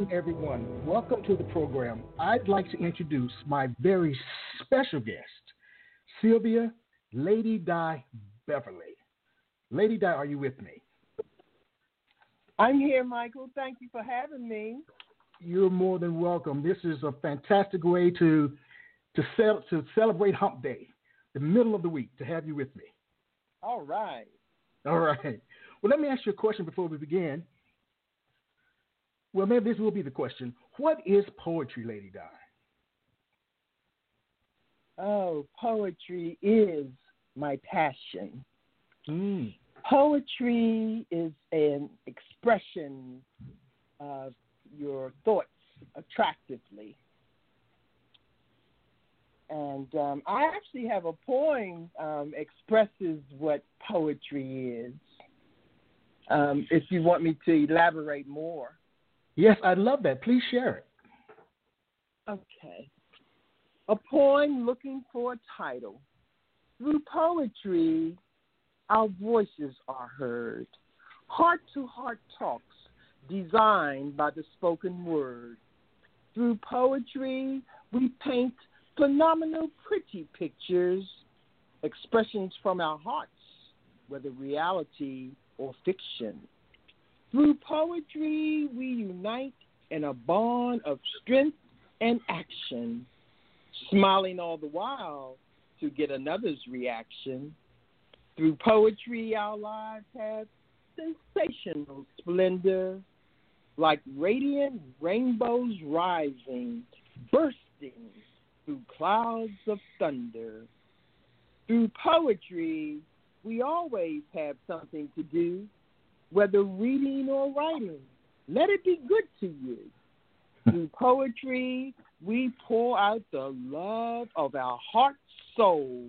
Evening, everyone. Welcome to the program. I'd like to introduce my very special guest, Sylvia Ladi Di Beverly. Ladi Di, are you with me? I'm here, Michael. Thank you for having me. You're more than welcome. This is a fantastic way to to, cel- to celebrate Hump Day, the middle of the week, to have you with me. All right. All right. Well, let me ask you a question before we begin. Well, maybe this will be the question. What is poetry, Ladi Di? Oh, poetry is my passion. Mm. Poetry is an expression of your thoughts attractively. And um, I actually have a poem um, expresses what poetry is. Um, if you want me to elaborate more. Yes, I'd love that. Please share it. Okay. A poem looking for a title. Through poetry, our voices are heard. Heart to heart talks designed by the spoken word. Through poetry, we paint phenomenal, pretty pictures, expressions from our hearts, whether reality or fiction. Through poetry, we unite in a bond of strength and action, smiling all the while to get another's reaction. Through poetry, our lives have sensational splendor, like radiant rainbows rising, bursting through clouds of thunder. Through poetry, we always have something to do whether reading or writing. Let it be good to you. Through poetry, we pour out the love of our heart soul,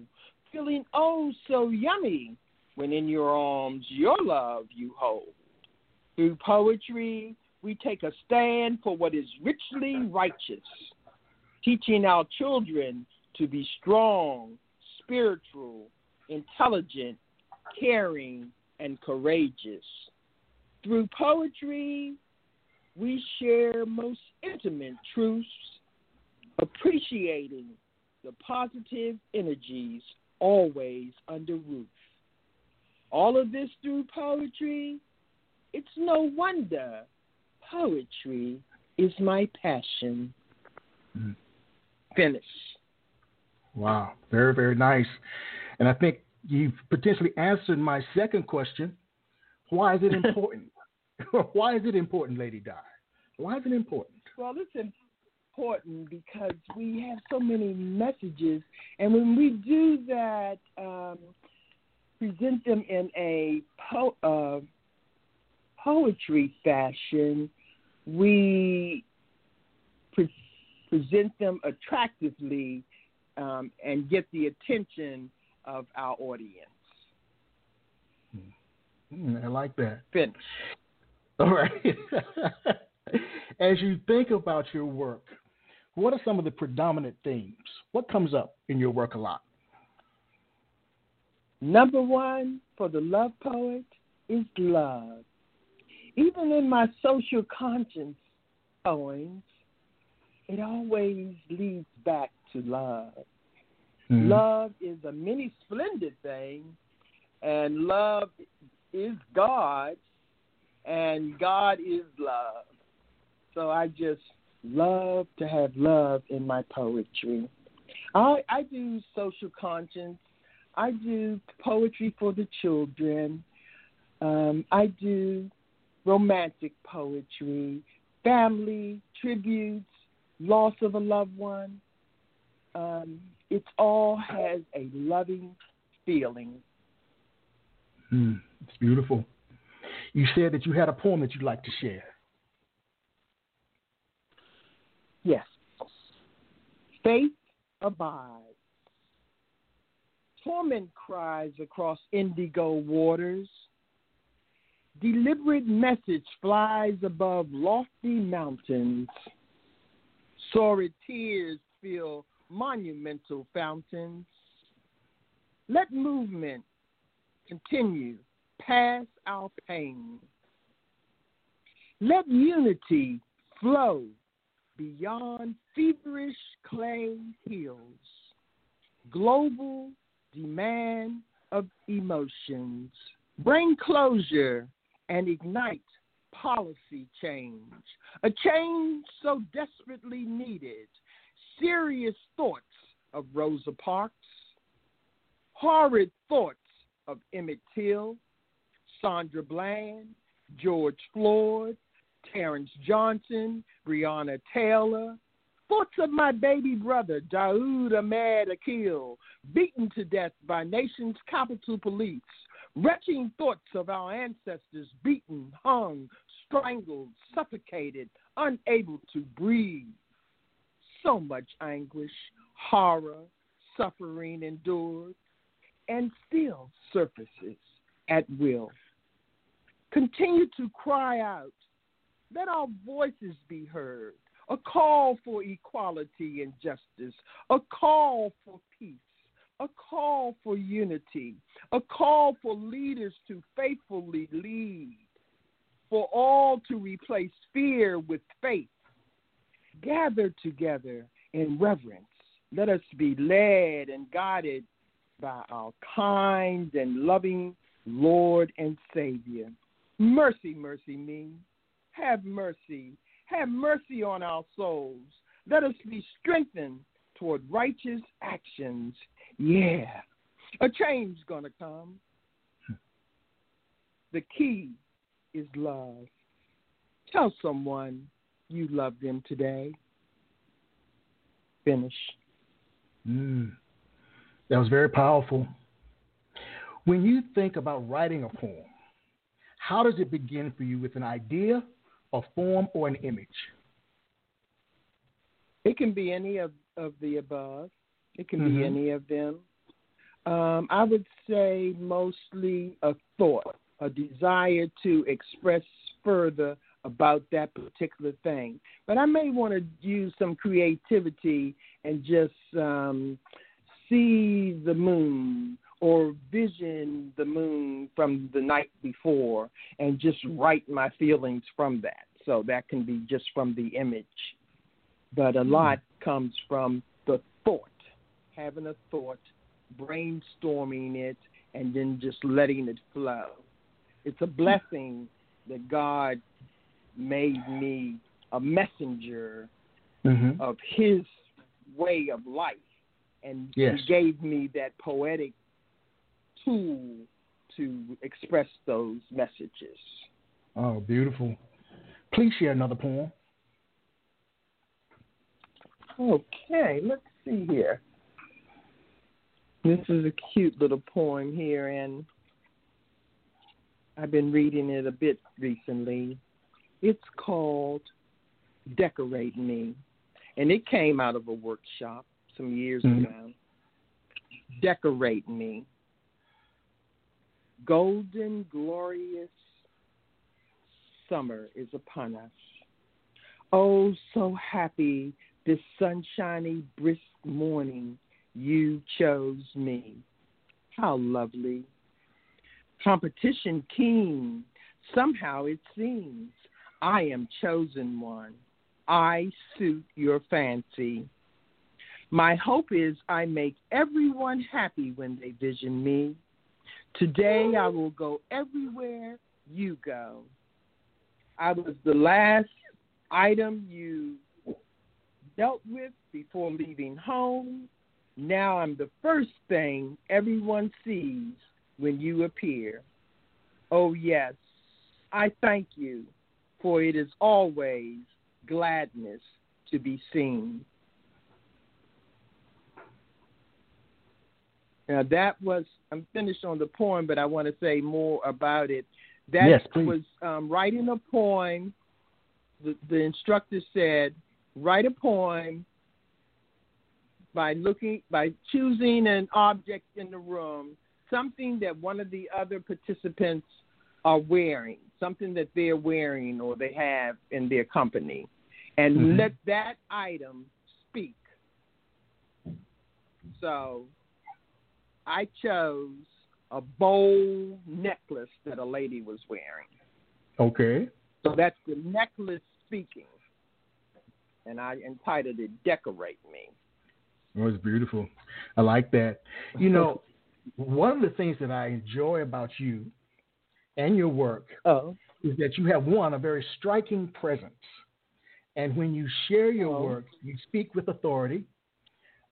feeling oh so yummy when in your arms your love you hold. Through poetry, we take a stand for what is richly righteous, teaching our children to be strong, spiritual, intelligent, caring, and courageous. Through poetry, we share most intimate truths, appreciating the positive energies always under roof. All of this through poetry, it's no wonder poetry is my passion. Mm. Finish. Wow, very, very nice. And I think you've potentially answered my second question. Why is it important? Why is it important, Ladi Di? Why is it important? Well, it's important because we have so many messages, and when we do that, um, present them in a po- uh, poetry fashion, we pre- present them attractively um, and get the attention of our audience. Mm, I like that. Finish. All right. As you think about your work, what are some of the predominant themes? What comes up in your work a lot? Number one for the love poet is love. Even in my social conscience poems, it always leads back to love. Mm-hmm. Love is a many splendid thing, and love is God, and God is love. So I just love to have love in my poetry. I, I do social conscience. I do poetry for the children. Um, I do romantic poetry, family tributes, loss of a loved one. Um, it all has a loving feeling. Mm, it's beautiful. You said that you had a poem that you'd like to share. Yes. Faith abides. Torment cries across indigo waters. Deliberate message flies above lofty mountains. Sordid tears fill monumental fountains. Let movement continue past our pain. Let unity flow beyond feverish clay hills. Global demand of emotions. Bring closure and ignite policy change. A change so desperately needed. Serious thoughts of Rosa Parks. Horrid thoughts of Emmett Till, Sandra Bland, George Floyd, Terrence Johnson, Breonna Taylor. Thoughts of my baby brother, Daoud Ahmed Akil, beaten to death by nation's capital Police. Retching thoughts of our ancestors beaten, hung, strangled, suffocated, unable to breathe. So much anguish, horror, suffering endured, and still surfaces at will. Continue to cry out. Let our voices be heard. A call for equality and justice. A call for peace. A call for unity. A call for leaders to faithfully lead. For all to replace fear with faith. Gather together in reverence. Let us be led and guided by our kind and loving Lord and Savior. Mercy, mercy me. Have mercy. Have mercy on our souls. Let us be strengthened toward righteous actions. Yeah, a change gonna come. The key is love. Tell someone you love them today. Finish. Mm. That was very powerful. When you think about writing a poem, how does it begin for you with an idea, a form, or an image? It can be any of, of the above. It can Mhm. be any of them. Um, I would say mostly a thought, a desire to express further about that particular thing. But I may want to use some creativity and just um, see the moon or vision the moon from the night before and just write my feelings from that. So that can be just from the image. But a lot comes from the thought, having a thought, brainstorming it, and then just letting it flow. It's a blessing that God made me a messenger Mm-hmm. of His way of life, and Yes. He gave me that poetic tool to express those messages. Oh, beautiful. Please share another poem. Okay, let's see here. This is a cute little poem here, and I've been reading it a bit recently. It's called Decorate Me, and it came out of a workshop some years Mhm. ago. Decorate Me. Golden, glorious summer is upon us. Oh, so happy this sunshiny, brisk morning you chose me. How lovely. Competition keen. Somehow it seems I am chosen one. I suit your fancy. My hope is I make everyone happy when they vision me. Today I will go everywhere you go. I was the last item you dealt with before leaving home. Now I'm the first thing everyone sees when you appear. Oh, yes, I thank you, for it is always gladness to be seen. Now, that was, I'm finished on the poem, but I want to say more about it. That Yes, was um, writing a poem. The, the instructor said, write a poem by looking by choosing an object in the room, something that one of the other participants are wearing, something that they're wearing or they have in their company, and Mhm. let that item speak. So I chose a bowl necklace that a lady was wearing. Okay. So that's the necklace speaking. And I entitled it Decorate Me. It was beautiful. I like that. You know, one of the things that I enjoy about you and your work Oh. is that you have one a very striking presence, and when you share your Oh. work, you speak with authority.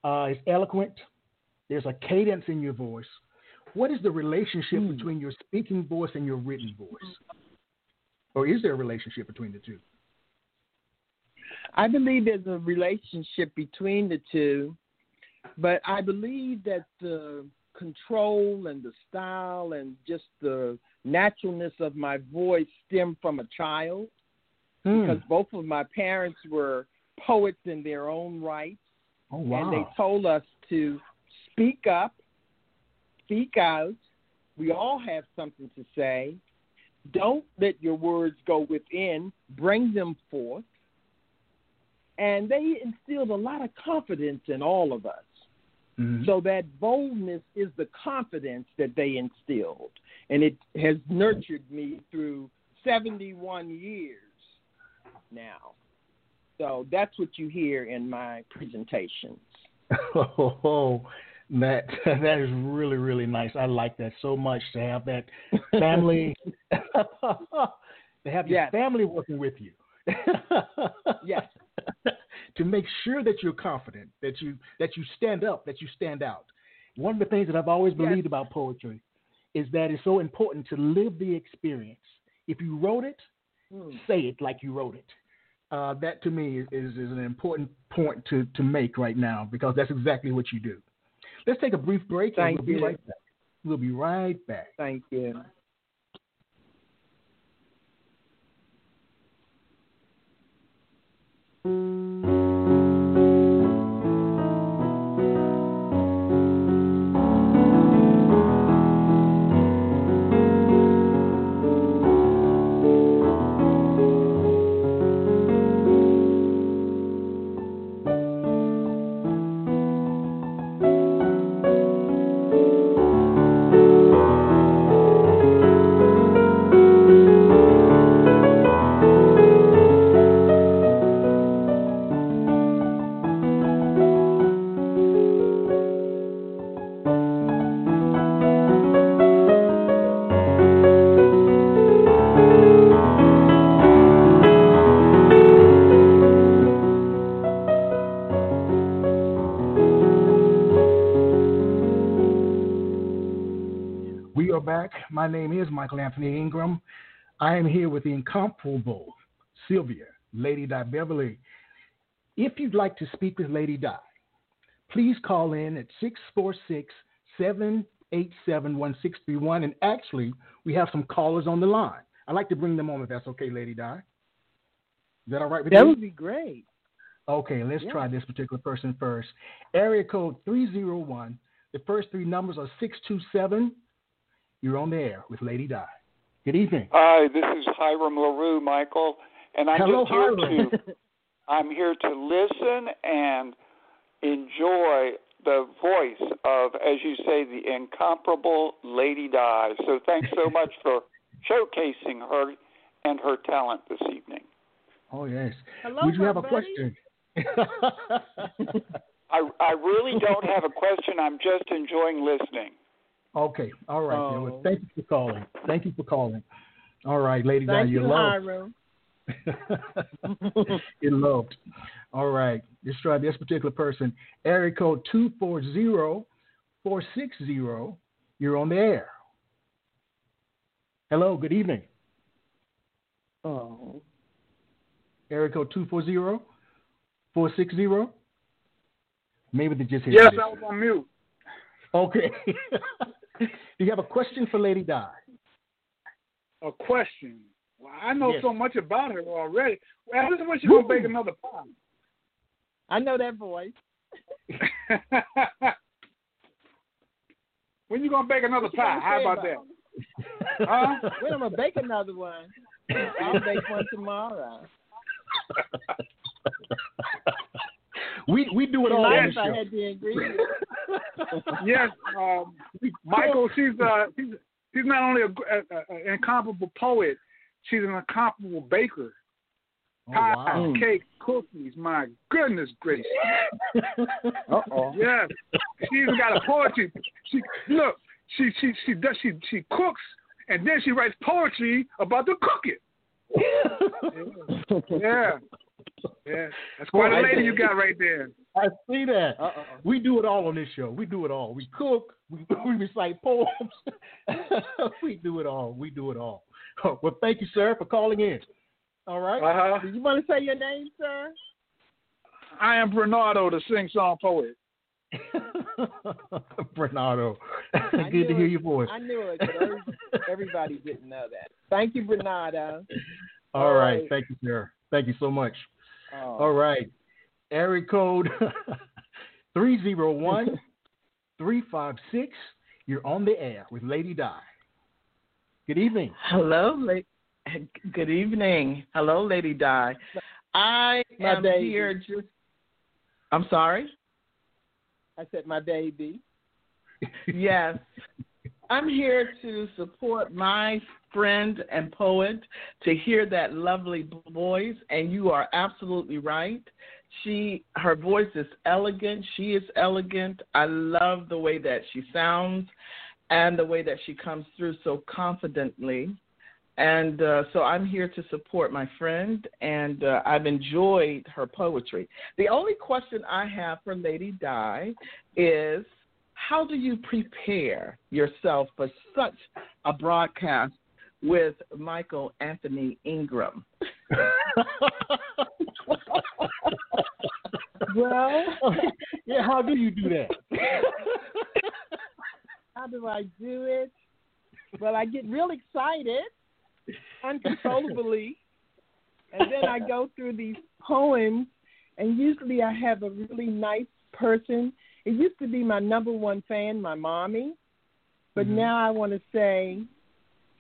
Uh, it's eloquent. There's a cadence in your voice. What is the relationship Hmm. between your speaking voice and your written voice, or is there a relationship between the two? I believe there's a relationship between the two, but I believe that the control and the style and just the naturalness of my voice stem from a child Hmm. because both of my parents were poets in their own right. oh wow. and they told us to speak up, speak out. We all have something to say. Don't let your words go within, bring them forth. And they instilled a lot of confidence in all of us. Mhm. So that boldness is the confidence that they instilled. And it has nurtured me through 71 years now. So that's what you hear in my presentations. Oh, that that is really really nice. I like that so much to have that family to have your Yes. family working with you. Yes. to make sure that you're confident, that you that you stand up, that you stand out. One of the things that I've always Yes. believed about poetry is that it's so important to live the experience. If you wrote it, Hmm. say it like you wrote it. Uh, that to me is, is an important point to, to make right now because that's exactly what you do. Let's take a brief break and we'll be right back. We'll be right back. Thank you. We Michael Anthony Ingram. I am here with the incomparable Sylvia, Ladi Di Beverly. If you'd like to speak with Ladi Di, please call in at 646 787 1631. And actually, we have some callers on the line. I'd like to bring them on if that's okay, Ladi Di. Is that all right with That you? That would be great. Okay, let's Yeah. try this particular person first. Area code 301. The first three numbers are 627. You're on the air with Ladi Di. Good evening. Hi, this is Hiram LaRue, Michael, and I'm Hello, just here Hiram. to I'm here to listen and enjoy the voice of, as you say, the incomparable Ladi Di. So thanks so much for showcasing her and her talent this evening. Oh, yes. Hello, Would you have a buddy. question? I I really don't have a question. I'm just enjoying listening. Okay, all right. then. Well, Oh. thank you for calling. Thank you for calling. All right, Ladi Di, Thank you're you, loved. You're loved. All right, let's try this particular person. Area code 240 460. You're on the air. Hello, good evening. Oh. Area code 240 460. Maybe they just hit Yes. I was on mute. Okay. Do you have a question for Ladi Di? A question. Well, I know Yes. so much about her already. Well, when she's gonna Woo. bake another pie. I know that voice. when you gonna bake another What pie? How about about that? Huh? When I'm gonna bake another one. I'll bake one tomorrow. we we do it all on Nice the if I show. had the ingredients. yes, um, Michael. She's uh, she's she's not only an incomparable poet, she's an incomparable baker. Oh, Pies, wow. cake, cookies. My goodness gracious! Uh oh. Yes, she even got a poetry. She look. She she she does she she cooks and then she writes poetry about the cooking. Yeah, yeah. Yeah, that's quite a lady you got right there. I see that. Uh oh. We do it all on this show. We do it all. We cook. We, we recite poems. we do it all. We do it all. Well, thank you, sir, for calling in. All right. Uh huh. Did you want to say your name, sir? I am Bernardo, the sing song poet. Bernardo, good knew to hear your voice. I knew it, but everybody didn't know that. Thank you, Bernardo. All right. right. Thank you, sir. Thank you so much. Oh. All right. Area code 301 356. You're on the air with Ladi Di. Good evening. Hello, la- good evening. Hello, Ladi Di. I My am baby. here just. I'm sorry. I said my baby. Yes, I'm here to support my friend and poet to hear that lovely voice, and you are absolutely right. She, her voice is elegant. She is elegant. I love the way that she sounds, and the way that she comes through so confidently. And uh, so I'm here to support my friend, and uh, I've enjoyed her poetry. The only question I have for Ladi Di is how do you prepare yourself for such a broadcast with Michael Anthony Ingram? Well, yeah, how do you do that? how do I do it? Well, I get real excited, uncontrollably, and then I go through these poems, and usually I have a really nice person. It used to be my number one fan, my mommy, but Mhm. now I want to say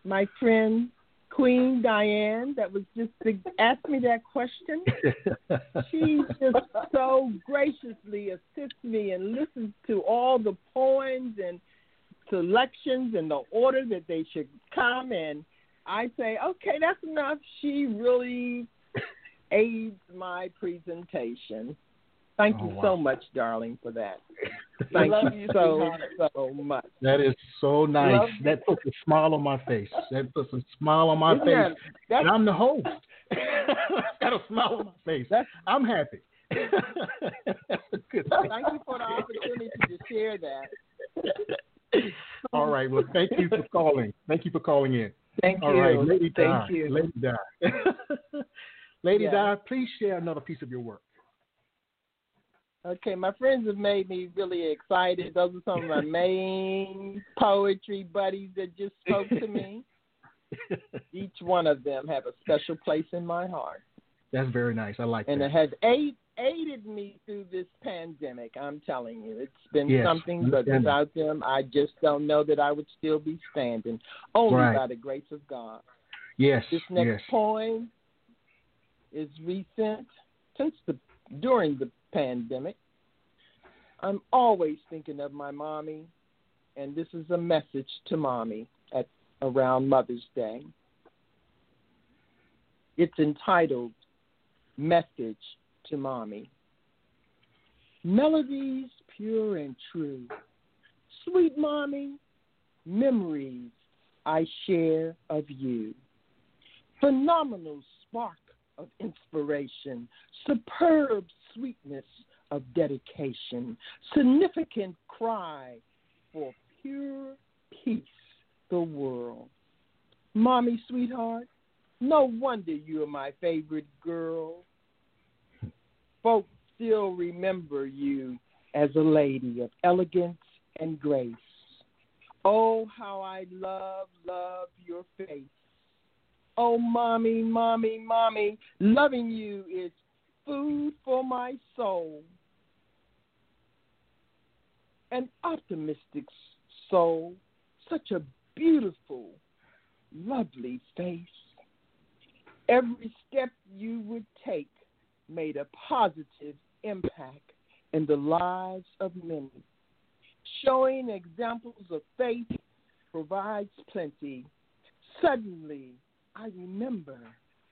my friend Queen Diane, that was just to ask me that question. she just so graciously assists me and listens to all the poems and selections and the order that they should come and I say, okay, that's enough. She really aids my presentation. Thank Oh, you wow. so much, darling, for that. Thank love you you, so so much. That is so nice. Love- That puts a smile on my face. That puts a smile on my Isn't face. that- and I'm the host. Got a smile on my face. I'm happy. Good. Thank you for the opportunity to share that. All right. Well, thank you for calling. Thank you for calling in. Thank All you. right, Lady Thank Di. you. Ladi Di. Lady Yeah. Di, please share another piece of your work. Okay, my friends have made me really excited. Those are some of my main poetry buddies that just spoke to me. Each one of them have a special place in my heart, That's very nice. I like and that. it has aid, aided me through this pandemic. I'm telling you, it's been Yes, something. But without them, I just don't know that I would still be standing. Only Right. by the grace of God. yes. This next yes. poem is recent since the during the pandemic. I'm always thinking of my mommy, and this is a message to mommy at around Mother's Day. It's entitled Message to Mommy. Melodies pure and true. Sweet mommy, memories I share of you phenomenal spark of inspiration, superb sweetness of dedication, significant cry for pure peace the world. Mommy, sweetheart, no wonder you're my favorite girl. Folks still remember you as a lady of elegance and grace. Oh, how I love, love your face. Oh, mommy, mommy, mommy, loving you is food for my soul. an optimistic soul, such a beautiful, lovely face. Every step you would take made a positive impact in the lives of many. Showing examples of faith provides plenty. Suddenly, I remember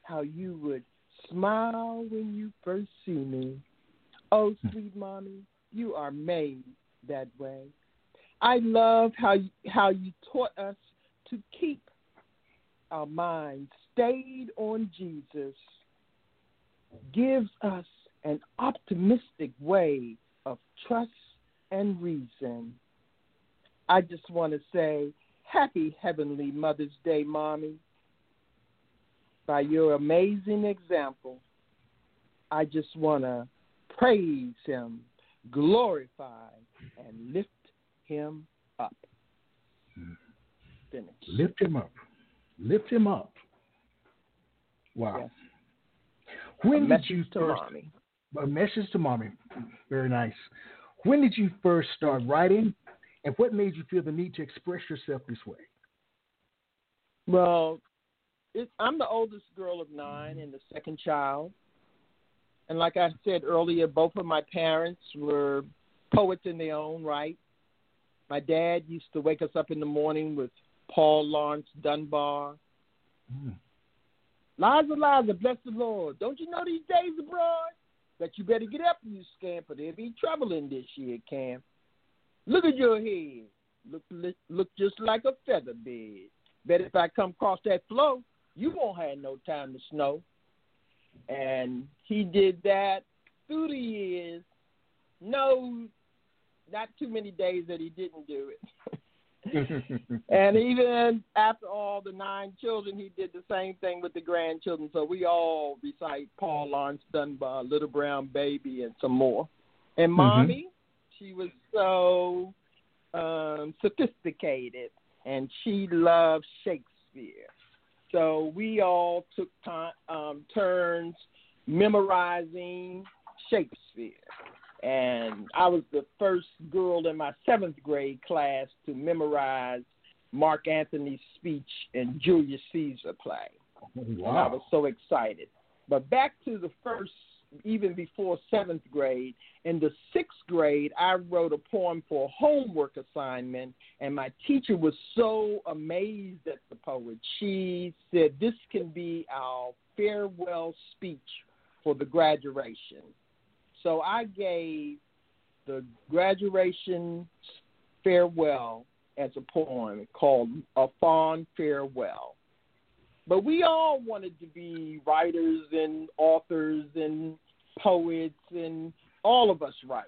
how you would smile when you first see me. Oh, hmm. sweet mommy, you are made that way. I love how you, how you taught us to keep our minds stayed on Jesus. Gives us an optimistic way of trust and reason. I just want to say happy Heavenly Mother's Day, Mommy. By your amazing example, I just want to praise Him, glorify, and lift Him up. Finish. Lift Him up. Lift Him up. Wow. Yes. When A did you first? mommy. A message to mommy. Very nice. When did you first start writing, and what made you feel the need to express yourself this way? Well, it, I'm the oldest girl of nine and the second child. And like I said earlier, both of my parents were poets in their own right. My dad used to wake us up in the morning with Paul Laurence Dunbar. Mm. Liza, Liza, bless the Lord. Don't you know these days abroad that you better get up, you scamper. There'll be trouble in this year, Cam. Look at your head. Look, look, just like a feather bed. Bet if I come across that flow, you won't have no time to snow. And he did that through the years. No, not too many days that he didn't do it. and even after all the nine children, he did the same thing with the grandchildren. So we all recite Paul Laurence Dunbar, Little Brown Baby, and some more. And mommy, she was so um, sophisticated, and she loved Shakespeare. So we all took time, um, turns memorizing Shakespeare. And I was the first girl in my seventh grade class to memorize Mark Antony's speech in Julius Caesar play. And I was so excited. But back to the first, even before seventh grade, in the sixth grade, I wrote a poem for a homework assignment, and my teacher was so amazed at the poet. She said, This can be our farewell speech for the graduation. So I gave the graduation farewell as a poem called A Fond Farewell. But we all wanted to be writers and authors and poets, and all of us write.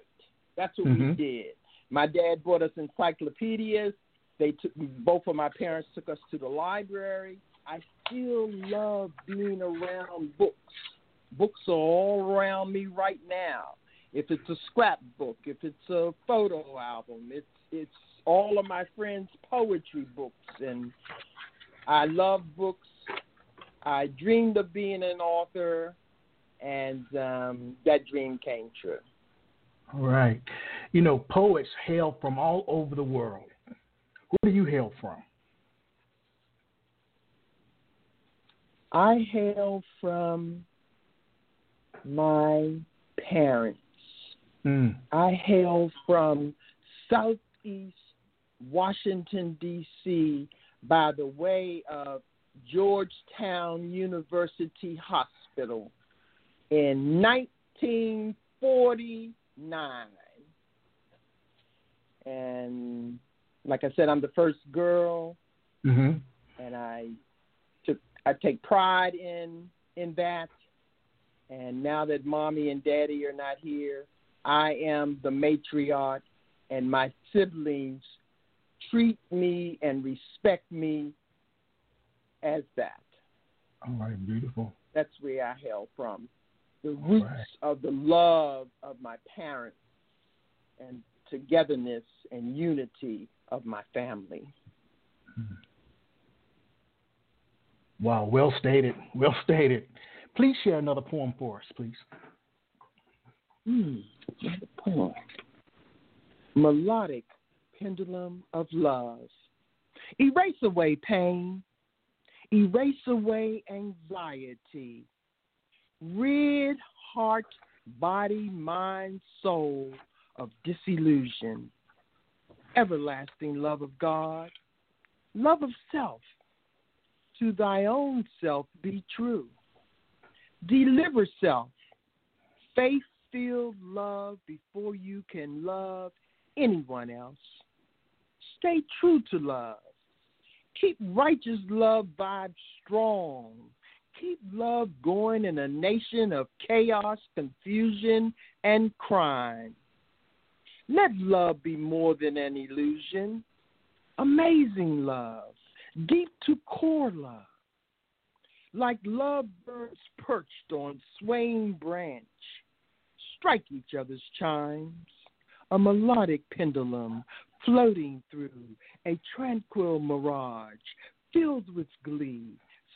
That's what Mhm. we did. My dad bought us encyclopedias. They took both of my parents took us to the library. I still love being around books. Books are all around me right now. If it's a scrapbook, if it's a photo album, it's it's all of my friends' poetry books, and I love books. I dreamed of being an author, and um, that dream came true. All right. You know, poets hail from all over the world. Where do you hail from? I hail from my parents. Mm. I hail from Southeast Washington, D.C., by the way of Georgetown University Hospital in 1949. And like I said, I'm the first girl, Mm-hmm. and I took I take pride in in that. And now that mommy and daddy are not here, I am the matriarch, and my siblings treat me and respect me as that. All right, beautiful. That's where I hail from. The roots right. of the love of my parents and togetherness and unity of my family. Wow, well stated. Well stated. Please share another poem for us, please. Hmm. another poem. melodic pendulum of love. Erase away pain, erase away anxiety, rid heart, body, mind, soul of disillusion. Everlasting love of God, love of self. To thy own self be true. Deliver self, faith filled love before you can love anyone else. Stay true to love. Keep righteous love vibes strong. Keep love going in a nation of chaos, confusion, and crime. Let love be more than an illusion. Amazing love, deep to core love. Like lovebirds perched on swaying branch, strike each other's chimes, a melodic pendulum floating through a tranquil mirage filled with glee.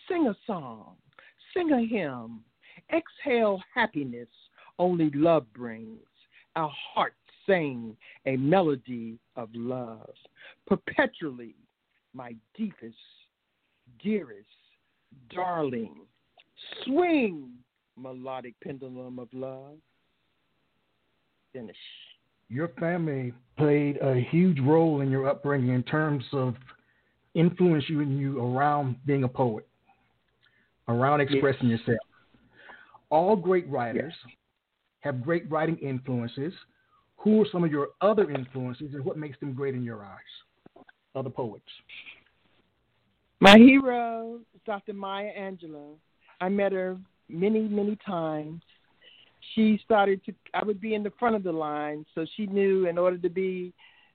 Sing a song, sing a hymn, exhale happiness only love brings. Our hearts sing a melody of love. Perpetually, my deepest, dearest, darling, swing melodic pendulum of love. Finish your family played a huge role in your upbringing in terms of influencing you around being a poet, around expressing yes. yourself. All great writers yes. have great writing influences. Who are some of your other influences and what makes them great in your eyes? Other poets. My hero is Dr. Maya Angelou. I met her many, many times she started to I would be in the front of the line, so she knew in order to be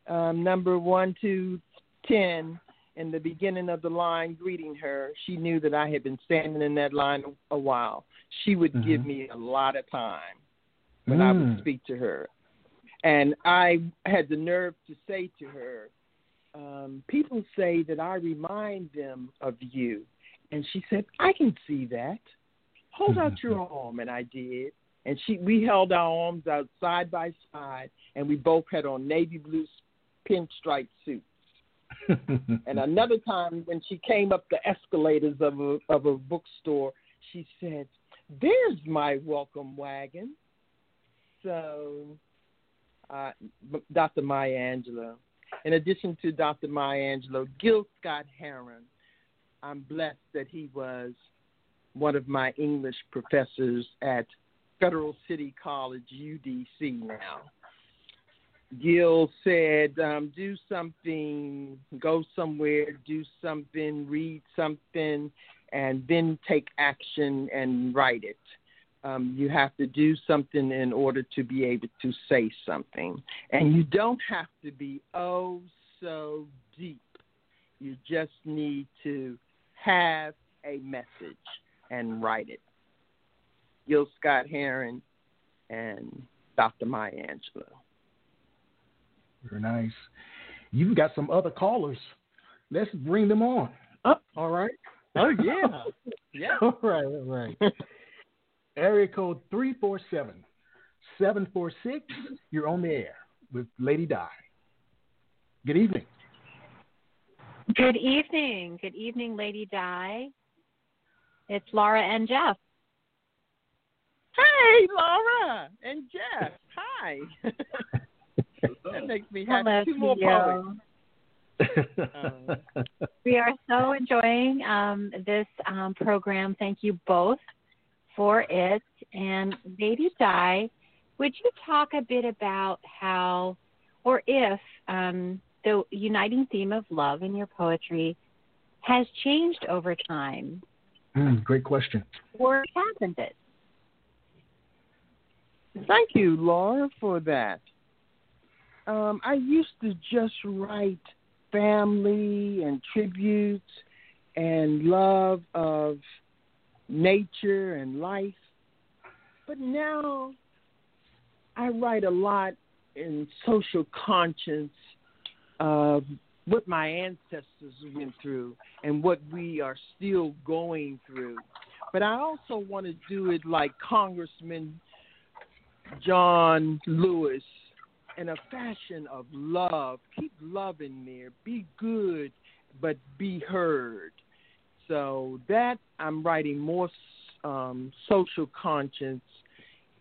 um, number one to ten in the beginning of the line greeting her, she knew that I had been standing in that line a, while. She would mm-hmm. give me a lot of time when mm. I would mm. speak to her. And I had the nerve to say to her, um, people say that I remind them of you. And she said, I can see that. Hold out your arm. And I did and she we held our arms out side by side, and we both had on navy blue pinstripe suits. And another time when she came up the escalators of a of a bookstore, she said, "There's my welcome wagon." So, uh, Dr. Maya Angelou. In addition to Dr. Maya Angelou, Gil Scott Heron. I'm blessed that he was one of my English professors at Federal City College, UDC now. Gil said, um, do something, go somewhere, do something, read something, and then take action and write it. Um, you have to do something in order to be able to say something. And you don't have to be oh so deep. You just need to have a message and write it. Gil Scott Heron, and Dr. Maya Angelou. Very nice. You've got some other callers. Let's bring them on. Oh, all right. Oh yeah. yeah. all right, all right. Area code 347 746. You're on the air with Ladi Di. Good evening. Good evening. Good evening, Ladi Di. It's Laura and Jeff. Hey, Laura and Jeff. Hi. that makes me happy. Hello, Two more poets. Um, we are so enjoying um, this um, program. Thank you both for it. And Ladi Di, would you talk a bit about how, or if, um, the uniting theme of love in your poetry has changed over time? Mm, great question. Or hasn't it? Thank you, Laura, for that. Um, I used to just write family and tributes and love of nature and life. But now I write a lot in social conscience of what my ancestors went through and what we are still going through. But I also want to do it like Congressman John Lewis in a fashion of love. Keep loving me. Be good, but be heard. So that I'm writing more um, social conscience,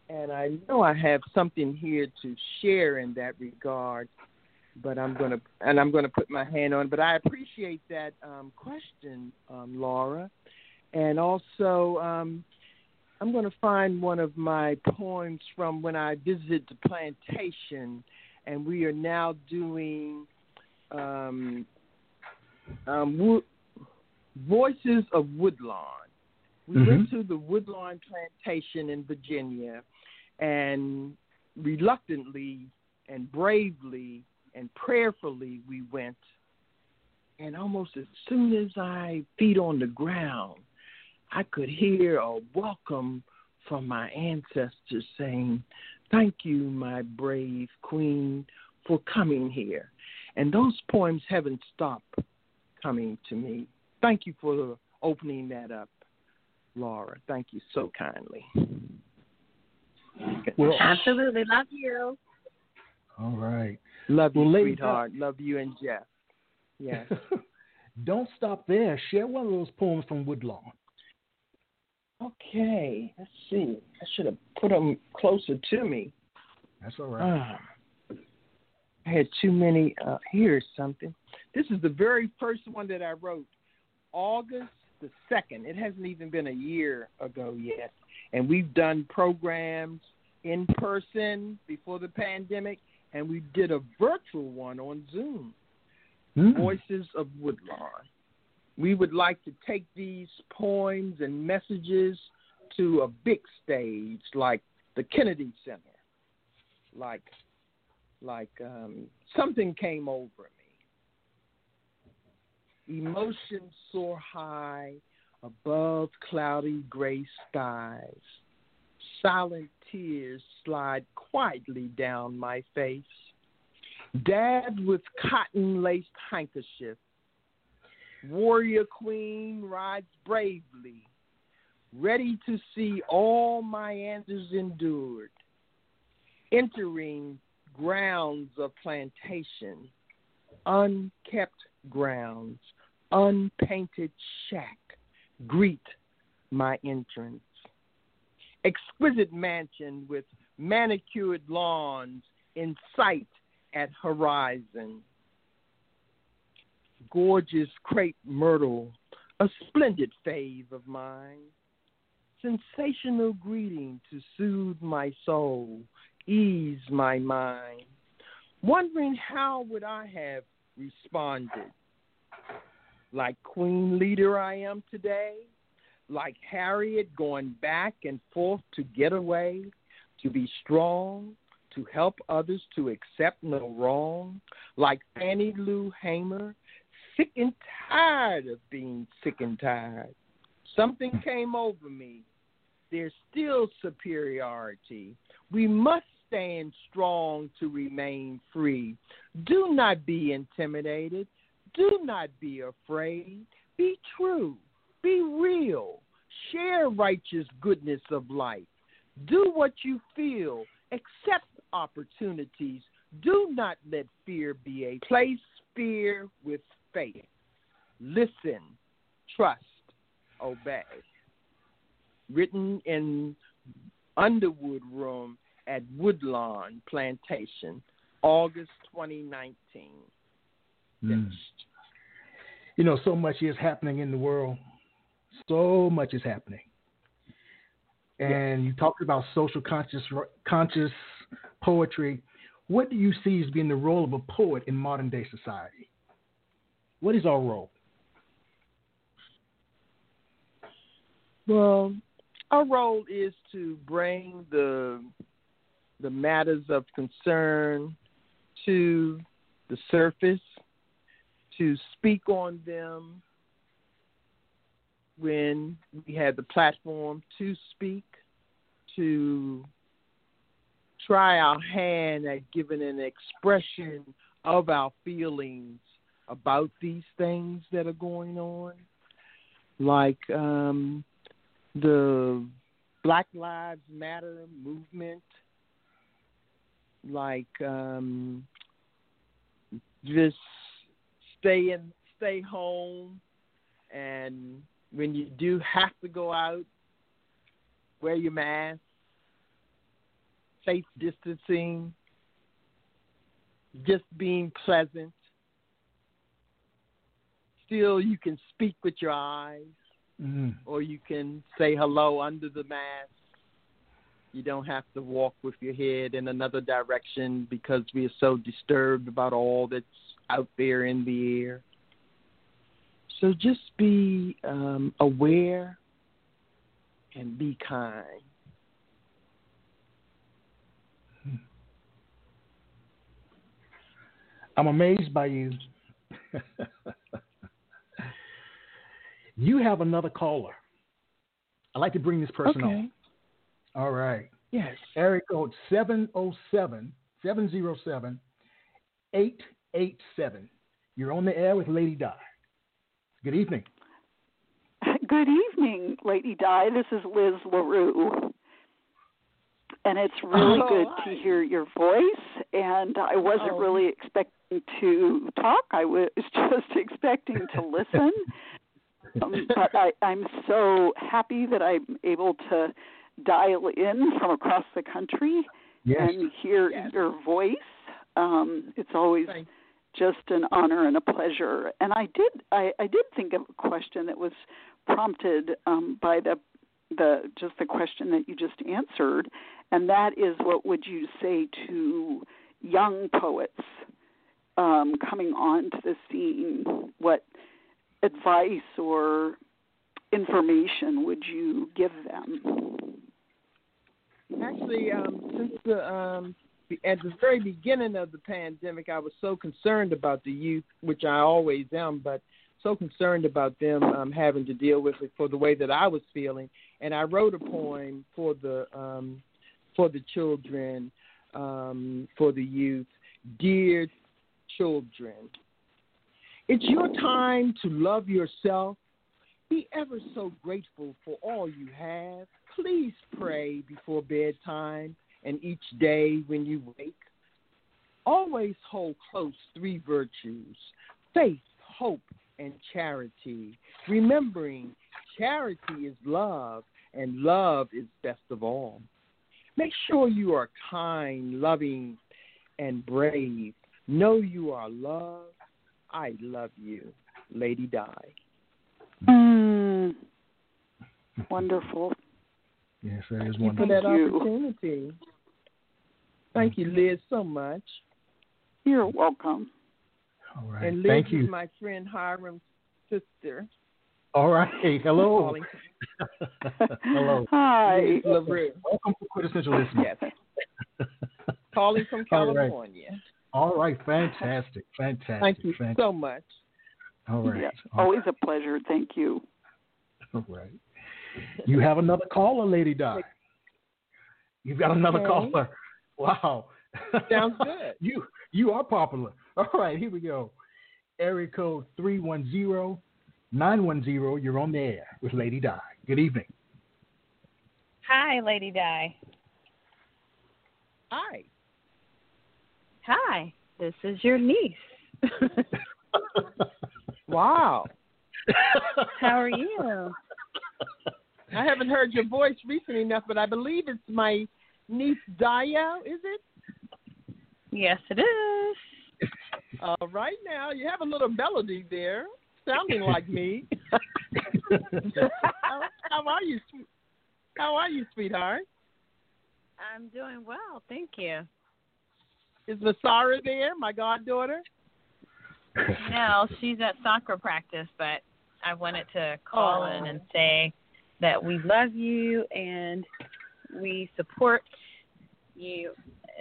and I know I have something here to share in that regard. But I'm gonna and I'm gonna put my hand on. But I appreciate that um, question, um, Laura, and also um, I'm going to find one of my poems from when I visited the plantation, and we are now doing um, um, wo- Voices of Woodlawn. We Mhm. went to the Woodlawn plantation in Virginia, and reluctantly and bravely and prayerfully we went. And almost as soon as I feet on the ground, I could hear a welcome from my ancestors saying, Thank you, my brave queen, for coming here. And those poems haven't stopped coming to me. Thank you for opening that up, Laura. Thank you so kindly. Well, Absolutely. Love you. all right. Love you, Well, ladies, sweetheart. Love you and Jeff. Yes. Don't stop there. Share one of those poems from Woodlawn. Okay. Let's see. I should have put them closer to me. That's all right. Ah, I had too many. Uh, here's something. This is the very first one that I wrote, August the 2nd. It hasn't even been a year ago yet. And we've done programs in person before the pandemic, and we did a virtual one on Zoom, Hmm. Voices of Woodlawn. We would like to take these poems and messages to a big stage like the Kennedy Center, like like um, something came over me. Emotions soar high above cloudy gray skies. Silent tears slide quietly down my face, dabbed with cotton laced handkerchief. Warrior queen rides bravely, ready to see all my answers endured. Entering grounds of plantation, unkept grounds, unpainted shack, greet my entrance. Exquisite mansion with manicured lawns in sight at horizon. Gorgeous crepe myrtle, a splendid fave of mine. Sensational greeting to soothe my soul, ease my mind. Wondering how would I have responded? Like queen leader I am today? Like Harriet going back and forth to get away, to be strong, to help others to accept no wrong? Like Fannie Lou Hamer, sick and tired of being sick and tired. Something came over me. There's still superiority. We must stand strong to remain free. Do not be intimidated. Do not be afraid. Be true. Be real. Share righteous goodness of life. Do what you feel. Accept opportunities. Do not let fear be a place. Fear with faith. Listen, trust, obey. Written in Underwood Room at Woodlawn Plantation, August 2019. Mm. You know, so much is happening in the world. So much is happening. And you talked about social conscious conscious poetry. What do you see as being the role of a poet in modern day society? What is our role? Well, our role is to bring the the matters of concern to the surface, to speak on them when we have the platform to speak, to try our hand at giving an expression of our feelings about these things that are going on, like um, the Black Lives Matter movement, like um, just stay in, stay home, and when you do have to go out, wear your mask, safe distancing, just being pleasant. Still, you can speak with your eyes, Mm. or you can say hello under the mask. You don't have to walk with your head in another direction because we are so disturbed about all that's out there in the air. So just be um, aware and be kind. I'm amazed by you. you have another caller. I'd like to bring this person on. All right. Yes. Area code 707 707 887. You're on the air with Ladi Di. Good evening. Good evening, Ladi Di. This is Liz LaRue. And it's really Oh, good hi. to hear your voice. And I wasn't Oh. really expecting to talk, I was just expecting to listen. um, but I, I'm so happy that I'm able to dial in from across the country Yes. and hear Yes. your voice. Um, it's always Thank just an honor and a pleasure. And I did I, I did think of a question that was prompted um, by the the just the question that you just answered, and that is what would you say to young poets um, coming onto the scene? What advice or information would you give them? Actually, um, since the um, at the very beginning of the pandemic, I was so concerned about the youth, which I always am, but so concerned about them um, having to deal with it for the way that I was feeling, and I wrote a poem for the um, for the children, um, for the youth, dear children. It's your time to love yourself. Be ever so grateful for all you have. Please pray before bedtime and each day when you wake. Always hold close three virtues faith, hope, and charity. Remembering charity is love, and love is best of all. Make sure you are kind, loving, and brave. Know you are loved. I love you, Ladi Di. Mm. Wonderful. Yes, that is Thank you for wonderful. that Thank you. opportunity. Thank you, Liz, so much. You're welcome. All right. And Liz Thank is you. my friend Hiram's sister. All right. Hello. Hello. Hi. Liz LaRue. Welcome to Quintessential Listening. Yes. Calling from All right. California. All right. Fantastic. Fantastic. Thank you Fantastic. so much. All right. Yeah, All always a pleasure. Thank you. All right. You have another caller, Ladi Di. You've got another Okay. caller. Wow. Sounds good. you you are popular. All right, here we go. Area code 310 910. You're on the air with Ladi Di. Good evening. Hi, Ladi Di. Hi. Hi, this is your niece. Wow. How are you? I haven't heard your voice recently enough, but I believe it's my niece Daya, is it? Yes, it is. Uh, right now, you have a little melody there, sounding like me. how, how are you? How are you, sweetheart? I'm doing well, thank you. Is Masara there, my goddaughter? No, she's at soccer practice, but I wanted to call in and say that we love you and we support you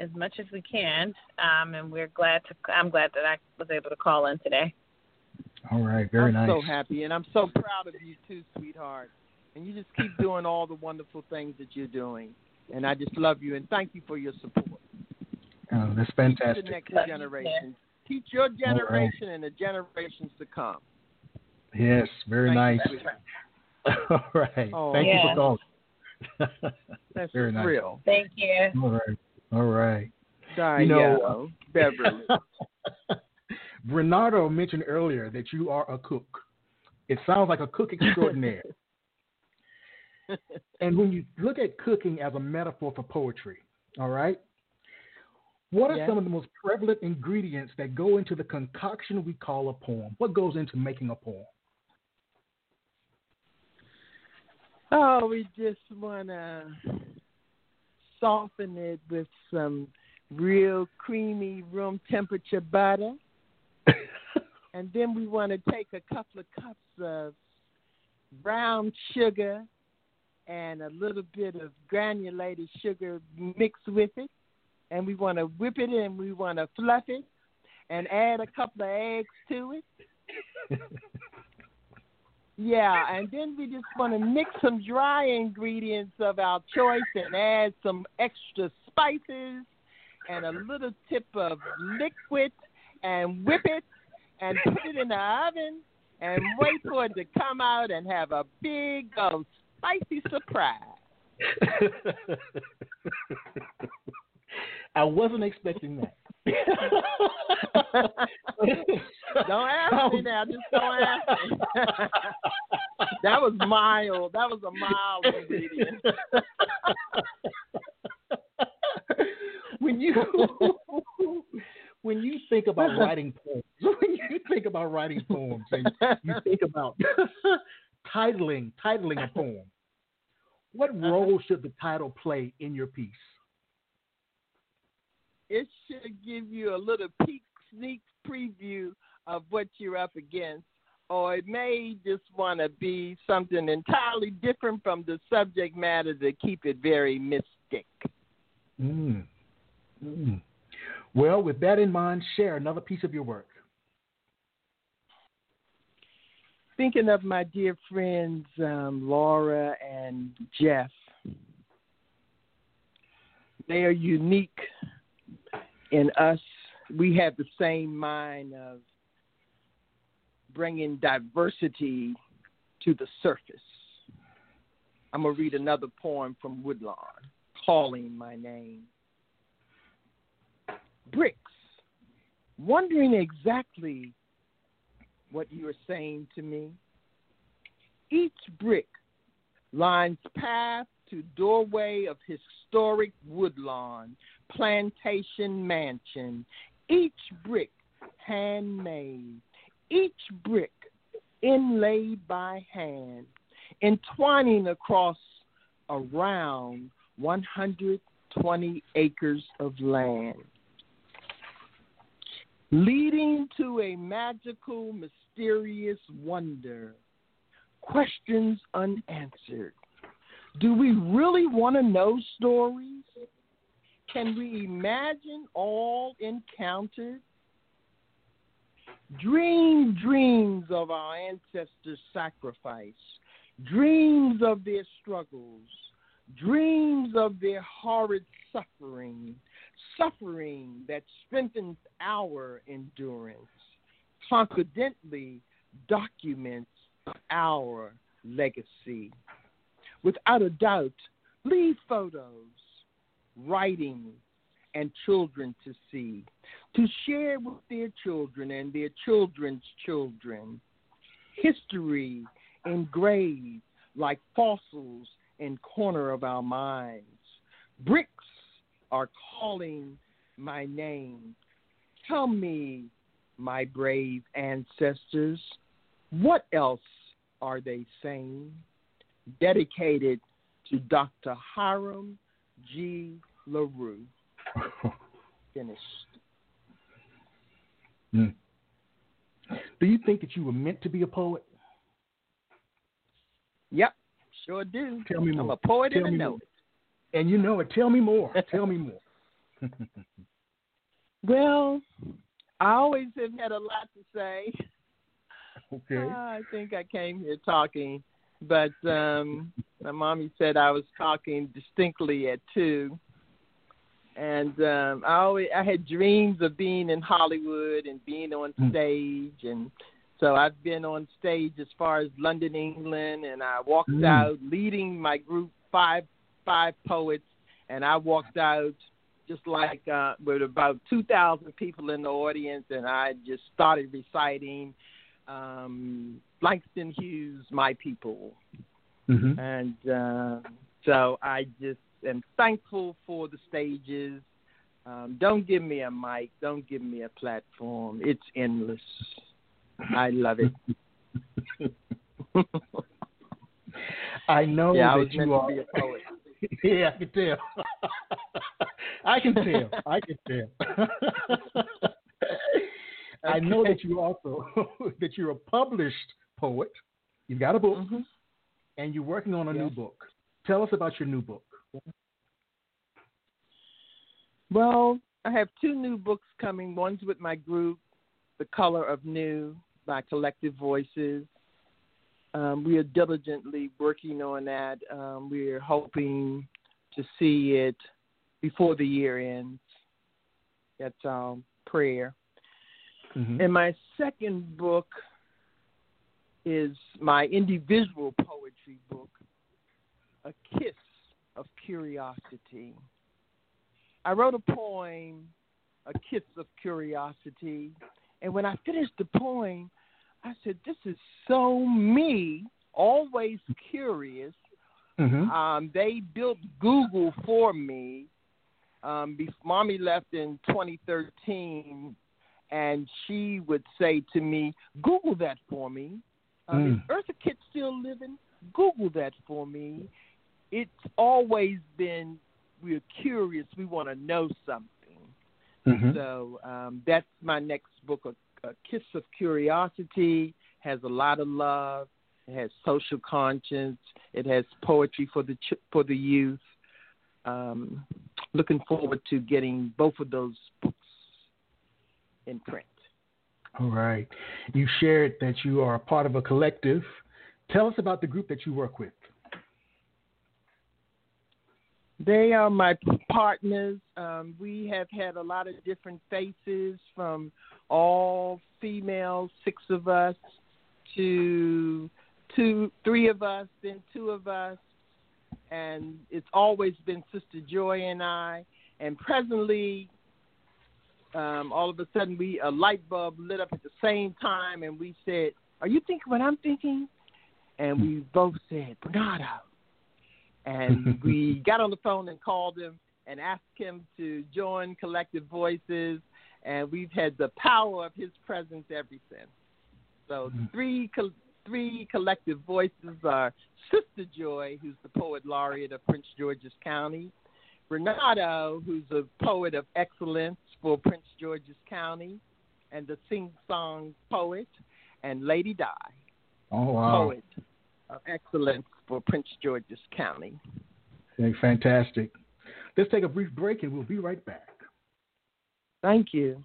as much as we can. Um, and we're glad to. I'm glad that I was able to call in today. All right, very nice. I'm so happy, and I'm so proud of you too, sweetheart. And you just keep doing all the wonderful things that you're doing. And I just love you, and thank you for your support. Oh, that's Teach fantastic. the next generation. Teach your generation and the generations to come. Yes, very Thank nice. you. All right. Oh, Thank you for calling. That's Very nice. real. Thank you. All right. All right. Diane you know, uh, Beverly. Bernardo mentioned earlier that you are a cook. It sounds like a cook extraordinaire. and when you look at cooking as a metaphor for poetry, all right, what are Yeah. some of the most prevalent ingredients that go into the concoction we call a poem? What goes into making a poem? Oh, we just want to soften it with some real creamy room temperature butter. and then we want to take a couple of cups of brown sugar and a little bit of granulated sugar mixed with it. And we want to whip it and we want to fluff it and add a couple of eggs to it. Yeah, and then we just want to mix some dry ingredients of our choice and add some extra spices and a little tip of liquid and whip it and put it in the oven and wait for it to come out and have a big old spicy surprise. I wasn't expecting that. don't ask me now. Just don't ask me. that was mild. That was a mild ingredient. when you when you think about writing poems, when you think about writing poems, and you think about titling titling a poem, what role should the title play in your piece? It should give you a little peek, sneak preview of what you're up against, or it may just want to be something entirely different from the subject matter to keep it very mystic. Mm. Mm. Well, with that in mind, share another piece of your work. Thinking of my dear friends um, Laura and Jeff, they are unique in us. We have the same mind of bringing diversity to the surface. I'm going to read another poem from Woodlawn, Calling My Name. Bricks, wondering exactly what you are saying to me. Each brick lines path to doorway of historic woodlawn, plantation mansion. Each brick handmade, each brick inlaid by hand, entwining across around 120 acres of land leading to a magical, mysterious wonder. Questions unanswered. Do we really want to know stories? Can we imagine all encounters? Dream dreams of our ancestors' sacrifice, dreams of their struggles, dreams of their horrid suffering, suffering that strengthens our endurance, confidently documents our legacy. Without a doubt, leave photos, writings, and children to see, to share with their children and their children's children. History engraved like fossils in corner of our minds. Bricks are calling my name. Tell me, my brave ancestors, what else are they saying? Dedicated to Dr. Hiram G. LaRue. Finished. Mm. Do you think that you were meant to be a poet? Yep, sure do. Tell me more. I'm a poet Tell and a know it. And you know it. Tell me more. Tell me more. Well, I always have had a lot to say. okay. Uh, I think I came here talking, but um, my mommy said I was talking distinctly at two. And um, I always I had dreams of being in Hollywood and being on Mm. stage, and so I've been on stage as far as London, England, and I walked Mm. out leading my group five five poets, and I walked out just like uh, with about 2,000 people in the audience, and I just started reciting um, Langston Hughes' My People. Mm-hmm. And uh, so I just am thankful for the stages. Um, don't give me a mic. Don't give me a platform. It's endless. I love it. I know yeah, that I you are. to be a poet. yeah, I can tell. I can tell. I can tell. I know that you also that you're a published poet. You've got a book, mm-hmm. and you're working on a yes. new book. Tell us about your new book. Well, I have two new books coming. One's with my group, The Color of New by Collective Voices. Um, we are diligently working on that. Um, we're hoping to see it before the year ends. That's our prayer. Mm-hmm. And my second book is my individual poetry book, A Kiss of Curiosity. I wrote a poem, A Kiss of Curiosity, and when I finished the poem, I said, This is so me, always curious. Mm-hmm. Um, they built Google for me. Um, be- mommy left in 2013, and she would say to me, Google that for me. Um, Mm. Is Eartha Kitt still living? Google that for me. It's always been, we're curious, we want to know something. Mm-hmm. So um, that's my next book, a, a Kiss of Curiosity. Has a lot of love. It has social conscience. It has poetry for the ch- for the youth. Um, looking forward to getting both of those books in print. All right. You shared that you are a part of a collective. Tell us about the group that you work with. They are my partners. Um, we have had a lot of different faces from all female, six of us, to two, three of us, then two of us, and it's always been Sister Joy and I. And presently, um, all of a sudden, we a light bulb lit up at the same time, and we said, "Are you thinking what I'm thinking?" And we both said, "Bernardo." And we got on the phone and called him and asked him to join Collective Voices, and we've had the power of his presence ever since. So mm. three three collective voices are Sister Joy, who's the poet laureate of Prince George's County, Bernardo, who's a poet of excellence for Prince George's County, and the sing song poet, and Ladi Di, Oh, wow. poet of excellence for Prince George's County. Okay, fantastic. Let's take a brief break and we'll be right back. Thank you.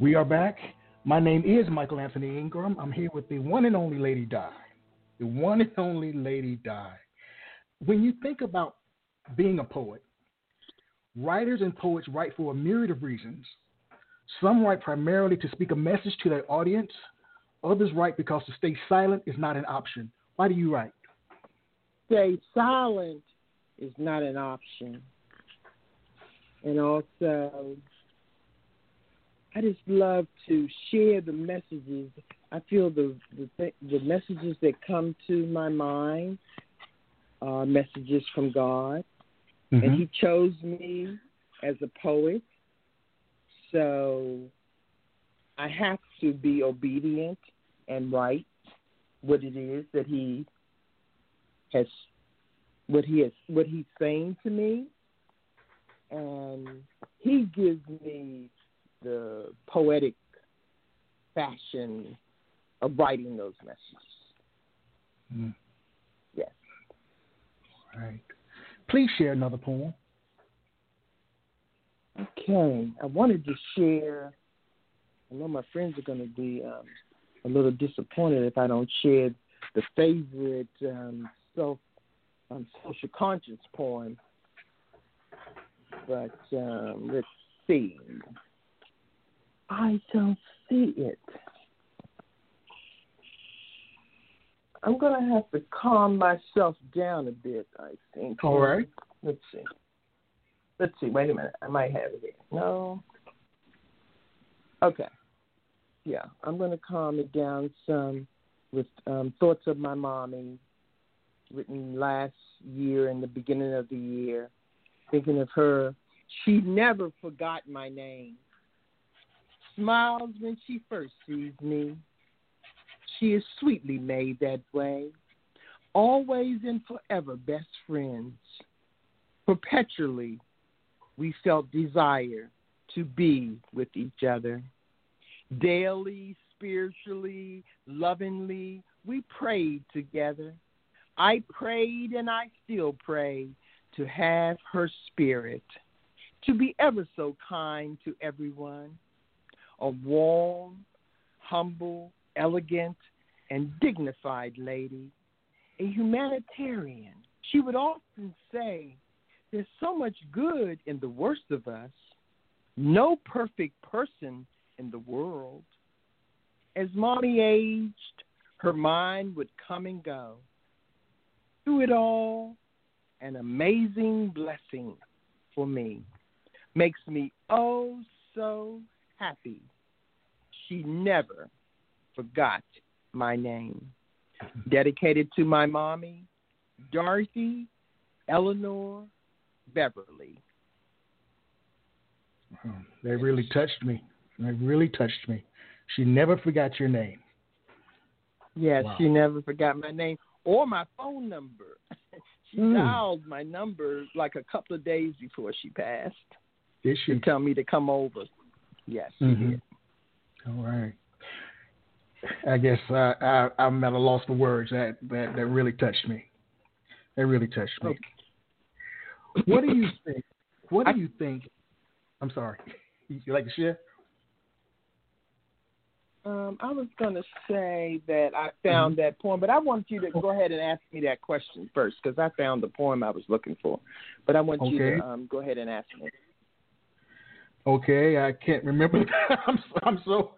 We are back. My name is Michael Anthony Ingram. I'm here with the one and only Ladi Di. The one and only Ladi Di. When you think about being a poet, writers and poets write for a myriad of reasons. Some write primarily to speak a message to their audience. Others write because to stay silent is not an option. Why do you write? Stay silent is not an option. And also, I just love to share the messages. I feel the the, th- the messages that come to my mind are messages from God, Mm-hmm. and He chose me as a poet. So I have to be obedient and write what it is that he has what he has what he's saying to me and he gives me the poetic fashion of writing those messages. Mm. Yes. All right. Please share another poem. Okay. I wanted to share. I know my friends are going to be um, a little disappointed if I don't share the favorite um, self um, social conscience poem. But um, let's see. I don't see it. I'm going to have to calm myself down a bit, I think. All right. Let's see. Let's see. Wait a minute. I might have it here. No. Okay. Yeah, I'm going to calm it down some with um, Thoughts of My Mommy, written last year in the beginning of the year. Thinking of her. She never forgot my name. Smiles when she first sees me. She is sweetly made that way. Always and forever best friends. Perpetually, we felt desire to be with each other. Daily, spiritually, lovingly, we prayed together. I prayed and I still pray to have her spirit, to be ever so kind to everyone, a warm, humble, elegant, and dignified lady, a humanitarian. She would often say, There's so much good in the worst of us, no perfect person in the world. As mommy aged, her mind would come and go. Through it all, an amazing blessing for me. Makes me oh so happy. She never forgot my name. Dedicated to my mommy, Dorothy Eleanor Beverly. They really touched me. They really touched me. She never forgot your name. Yes, Wow. she never forgot my name or my phone number. she Hmm. dialed my number like a couple of days before she passed Did she? to tell me to come over. Yes, she Mhm. All right. I guess uh, I, I'm at a loss for words. That, that that really touched me. That really touched me. What do you think? What do you think? I'm sorry. You like to share? Um, I was going to say that I found Mm-hmm. that poem, but I want you to go ahead and ask me that question first because I found the poem I was looking for. But I want you to um, go ahead and ask me. Okay, I can't remember. I'm so, I'm so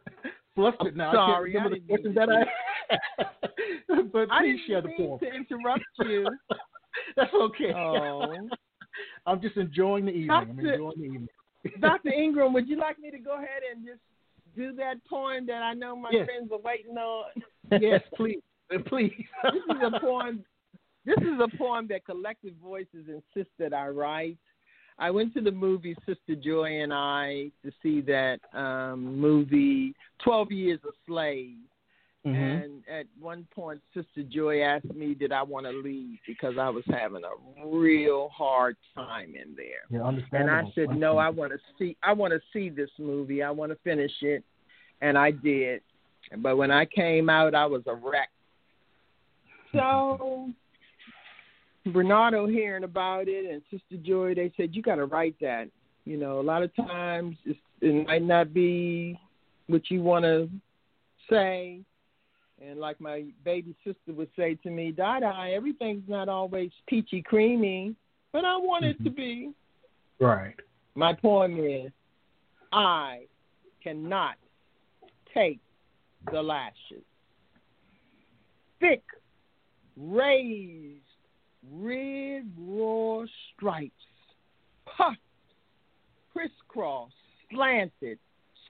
flustered now. sorry, I I can't remember didn't the question that I. but I please didn't share the mean poem. to interrupt you. That's okay. Oh. I'm just enjoying the evening. I'm Doctor- enjoying the evening. Dr. Ingram, would you like me to go ahead and just do that poem that I know my Yes. friends are waiting on? yes, please, please. this is a poem. This is a poem that Collective Voices insist that I write. I went to the movie Sister Joy and I to see that um, movie, Twelve Years a Slave. Mhm. And at one point, Sister Joy asked me, "Did I want to leave because I was having a real hard time in there?" Yeah, And. I said, "No, I want to see. I want to see this movie. I want to finish it." And I did. But when I came out, I was a wreck. So Bernardo hearing about it and Sister Joy, they said you got to write that. You know, a lot of times it's, it might not be what you want to say. And like my baby sister would say to me, Dada, everything's not always peachy creamy, but I want it to mm-hmm. be. Right. My poem is I cannot take the lashes. Thick, raised, red raw stripes, puffed, crisscross, slanted,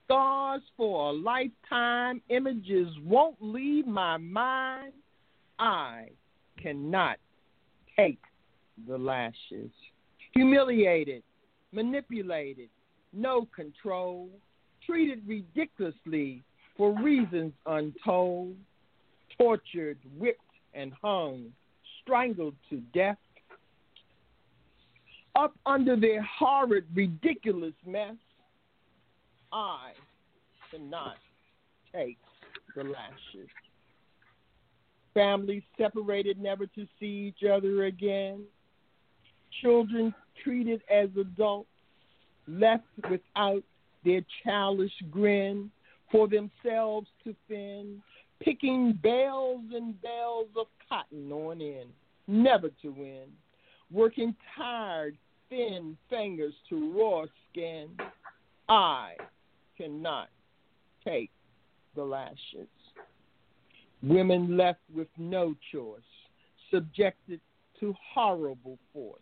scars for a lifetime, images won't leave my mind. I cannot take the lashes. Humiliated, manipulated, no control, treated ridiculously, for reasons untold, tortured, whipped, and hung, strangled to death. Up under their horrid, ridiculous mess, I cannot take the lashes. Families separated never to see each other again. Children treated as adults, left without their childish grin for themselves to fend, picking bales and bales of cotton on end, never to win, working tired, thin fingers to raw skin. I cannot take the lashes. Women left with no choice, subjected to horrible force,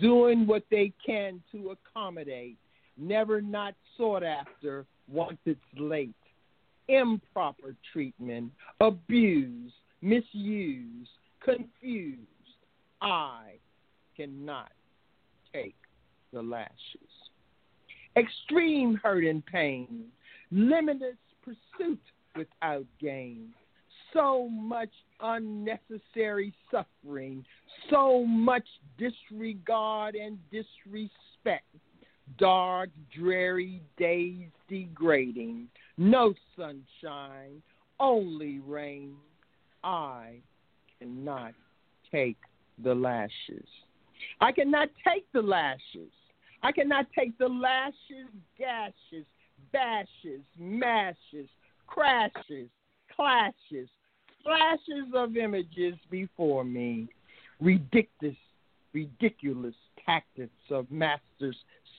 doing what they can to accommodate, never not sought after once it's late. Improper treatment, abuse, misuse, confused. I cannot take the lashes. Extreme hurt and pain, limitless pursuit without gain, so much unnecessary suffering, so much disregard and disrespect, dark, dreary days degrading, no sunshine, only rain. I cannot take the lashes. I cannot take the lashes. I cannot take the lashes, gashes, bashes, mashes, crashes, clashes, flashes of images before me. Ridiculous, ridiculous tactics of masters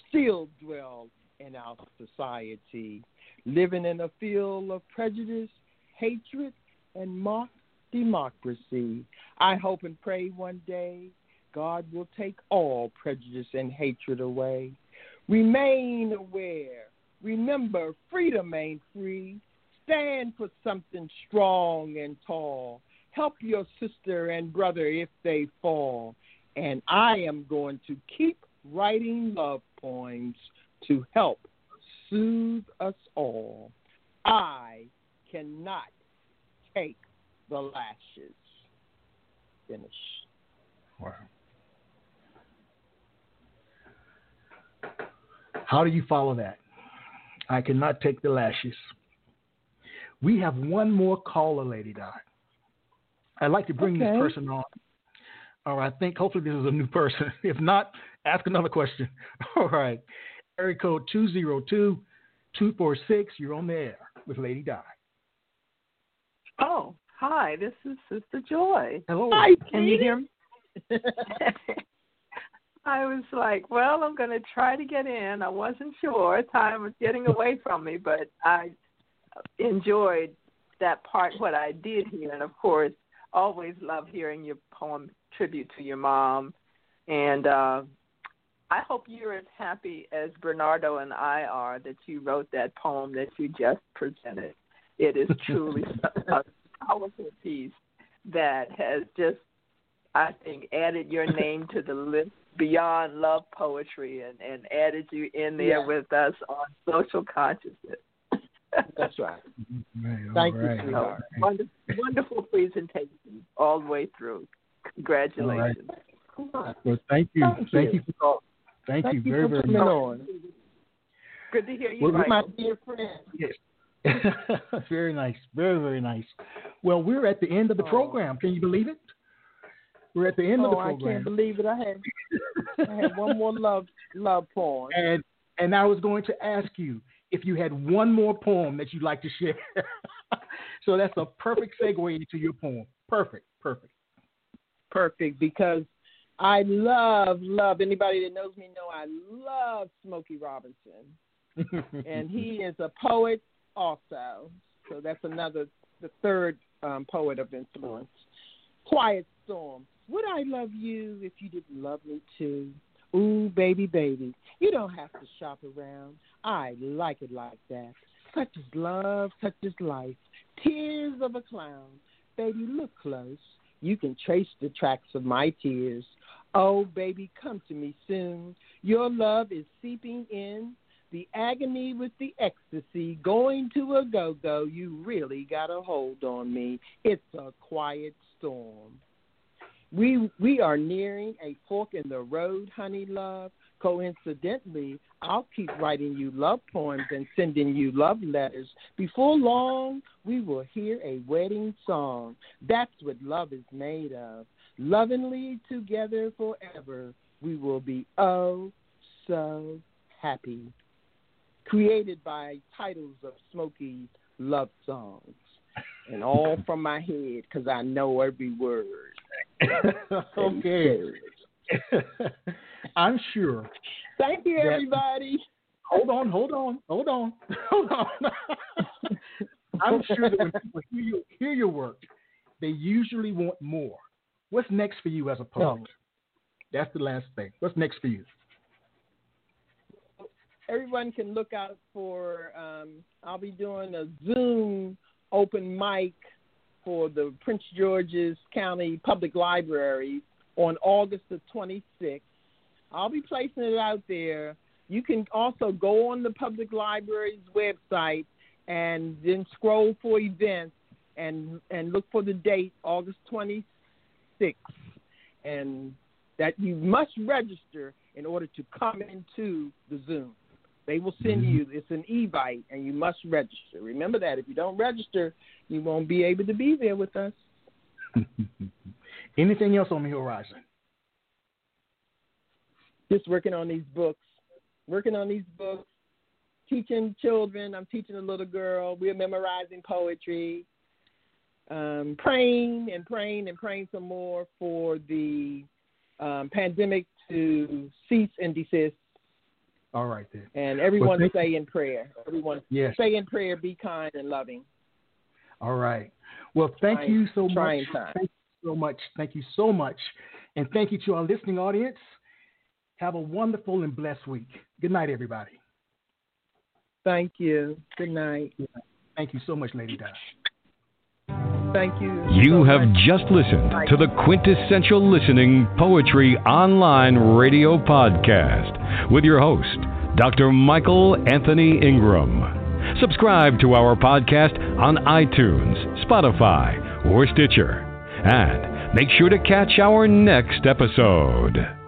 still dwell in our society, living in a field of prejudice, hatred, and mock democracy. I hope and pray one day God will take all prejudice and hatred away. Remain aware. Remember, freedom ain't free. Stand for something strong and tall. Help your sister and brother if they fall. And I am going to keep writing love poems to help soothe us all. I cannot take the lashes. Finish. Wow. How do you follow that? I cannot take the lashes. We have one more caller, Ladi Di. I'd like to bring Okay. this person on. All right, I think hopefully this is a new person. If not, ask another question. All right. Area code 202 246. You're on the air with Ladi Di. Oh, hi, this is Sister Joy. Hello. Hi, Can you hear me? I was like, well, I'm going to try to get in. I wasn't sure. Time was getting away from me, but I enjoyed that part, what I did hear. And of course, always love hearing your poem, Tribute to Your Mom. And uh, I hope you're as happy as Bernardo and I are that you wrote that poem that you just presented. It is truly a powerful piece that has just, I think, added your name to the list beyond love poetry and, and added you in there Yeah. with us on social consciousness. That's right. Right, all Thank you, right. Wonderful, wonderful presentation all the way through. Congratulations. Well, thank you. Thank Thank you. you for calling. Thank, Thank you you very, for very much. on. Good to hear you, Well, Michael. My dear friend. Yes. very nice. Very, very nice. Well, we're at the end of the Oh. program. Can you believe it? We're at the end of the program. oh, I can't believe it. I had I had one more love love poem. and and I was going to ask you if you had one more poem that you'd like to share. so that's a perfect segue into your poem. Perfect. Perfect. Perfect because I love love anybody that knows me know I love Smokey Robinson. and he is a poet also. So that's another, the third um, poet of influence. Quiet Storm. Would I love you if you didn't love me too? Ooh, baby, baby, you don't have to shop around. I like it like that. Such is love, such is life. Tears of a clown. Baby, look close. You can trace the tracks of my tears. Oh, baby, come to me soon. Your love is seeping in the agony with the ecstasy, going to a go go. You really got a hold on me. It's a quiet storm. We we are nearing a fork in the road, honey love. Coincidentally, I'll keep writing you love poems and sending you love letters. Before long, we will hear a wedding song. That's what love is made of. Lovingly together forever, we will be oh so happy. Created by titles of Smokey's love songs. And all from my head because I know every word. okay. I'm sure. Thank you, everybody. Hold on, hold on, hold on, hold on. I'm sure that when people hear, you, hear your work, they usually want more. What's next for you as a poet? That's the last thing. What's next for you? Everyone can look out for. Um, I'll be doing a Zoom open mic for the Prince George's County Public Library on August the 26th. I'll be placing it out there. You can also go on the public library's website and then scroll for events and and look for the date, August 26th, and that you must register in order to come into the Zoom. They will send Mm-hmm. you. It's an e-bite, and you must register. Remember that. If you don't register, you won't be able to be there with us. Anything else on the horizon? just working on these books, working on these books, teaching children. I'm teaching a little girl. We're memorizing poetry, um, praying and praying and praying some more for the um, pandemic to cease and desist. All right then. And everyone thank- stay in prayer. Everyone Yes. stay in prayer. Be kind and loving. All right. Well, thank Trying- you so much. time. Thank you so much. Thank you so much. And thank you to our listening audience. Have a wonderful and blessed week. Good night, everybody. Thank you. Good night. Thank you so much, Ladi Di. Thank you. You so have much. just listened to the Quintessential Listening Poetry Online Radio Podcast with your host, Dr. Michael Anthony Ingram. Subscribe to our podcast on iTunes, Spotify, or Stitcher. And make sure to catch our next episode.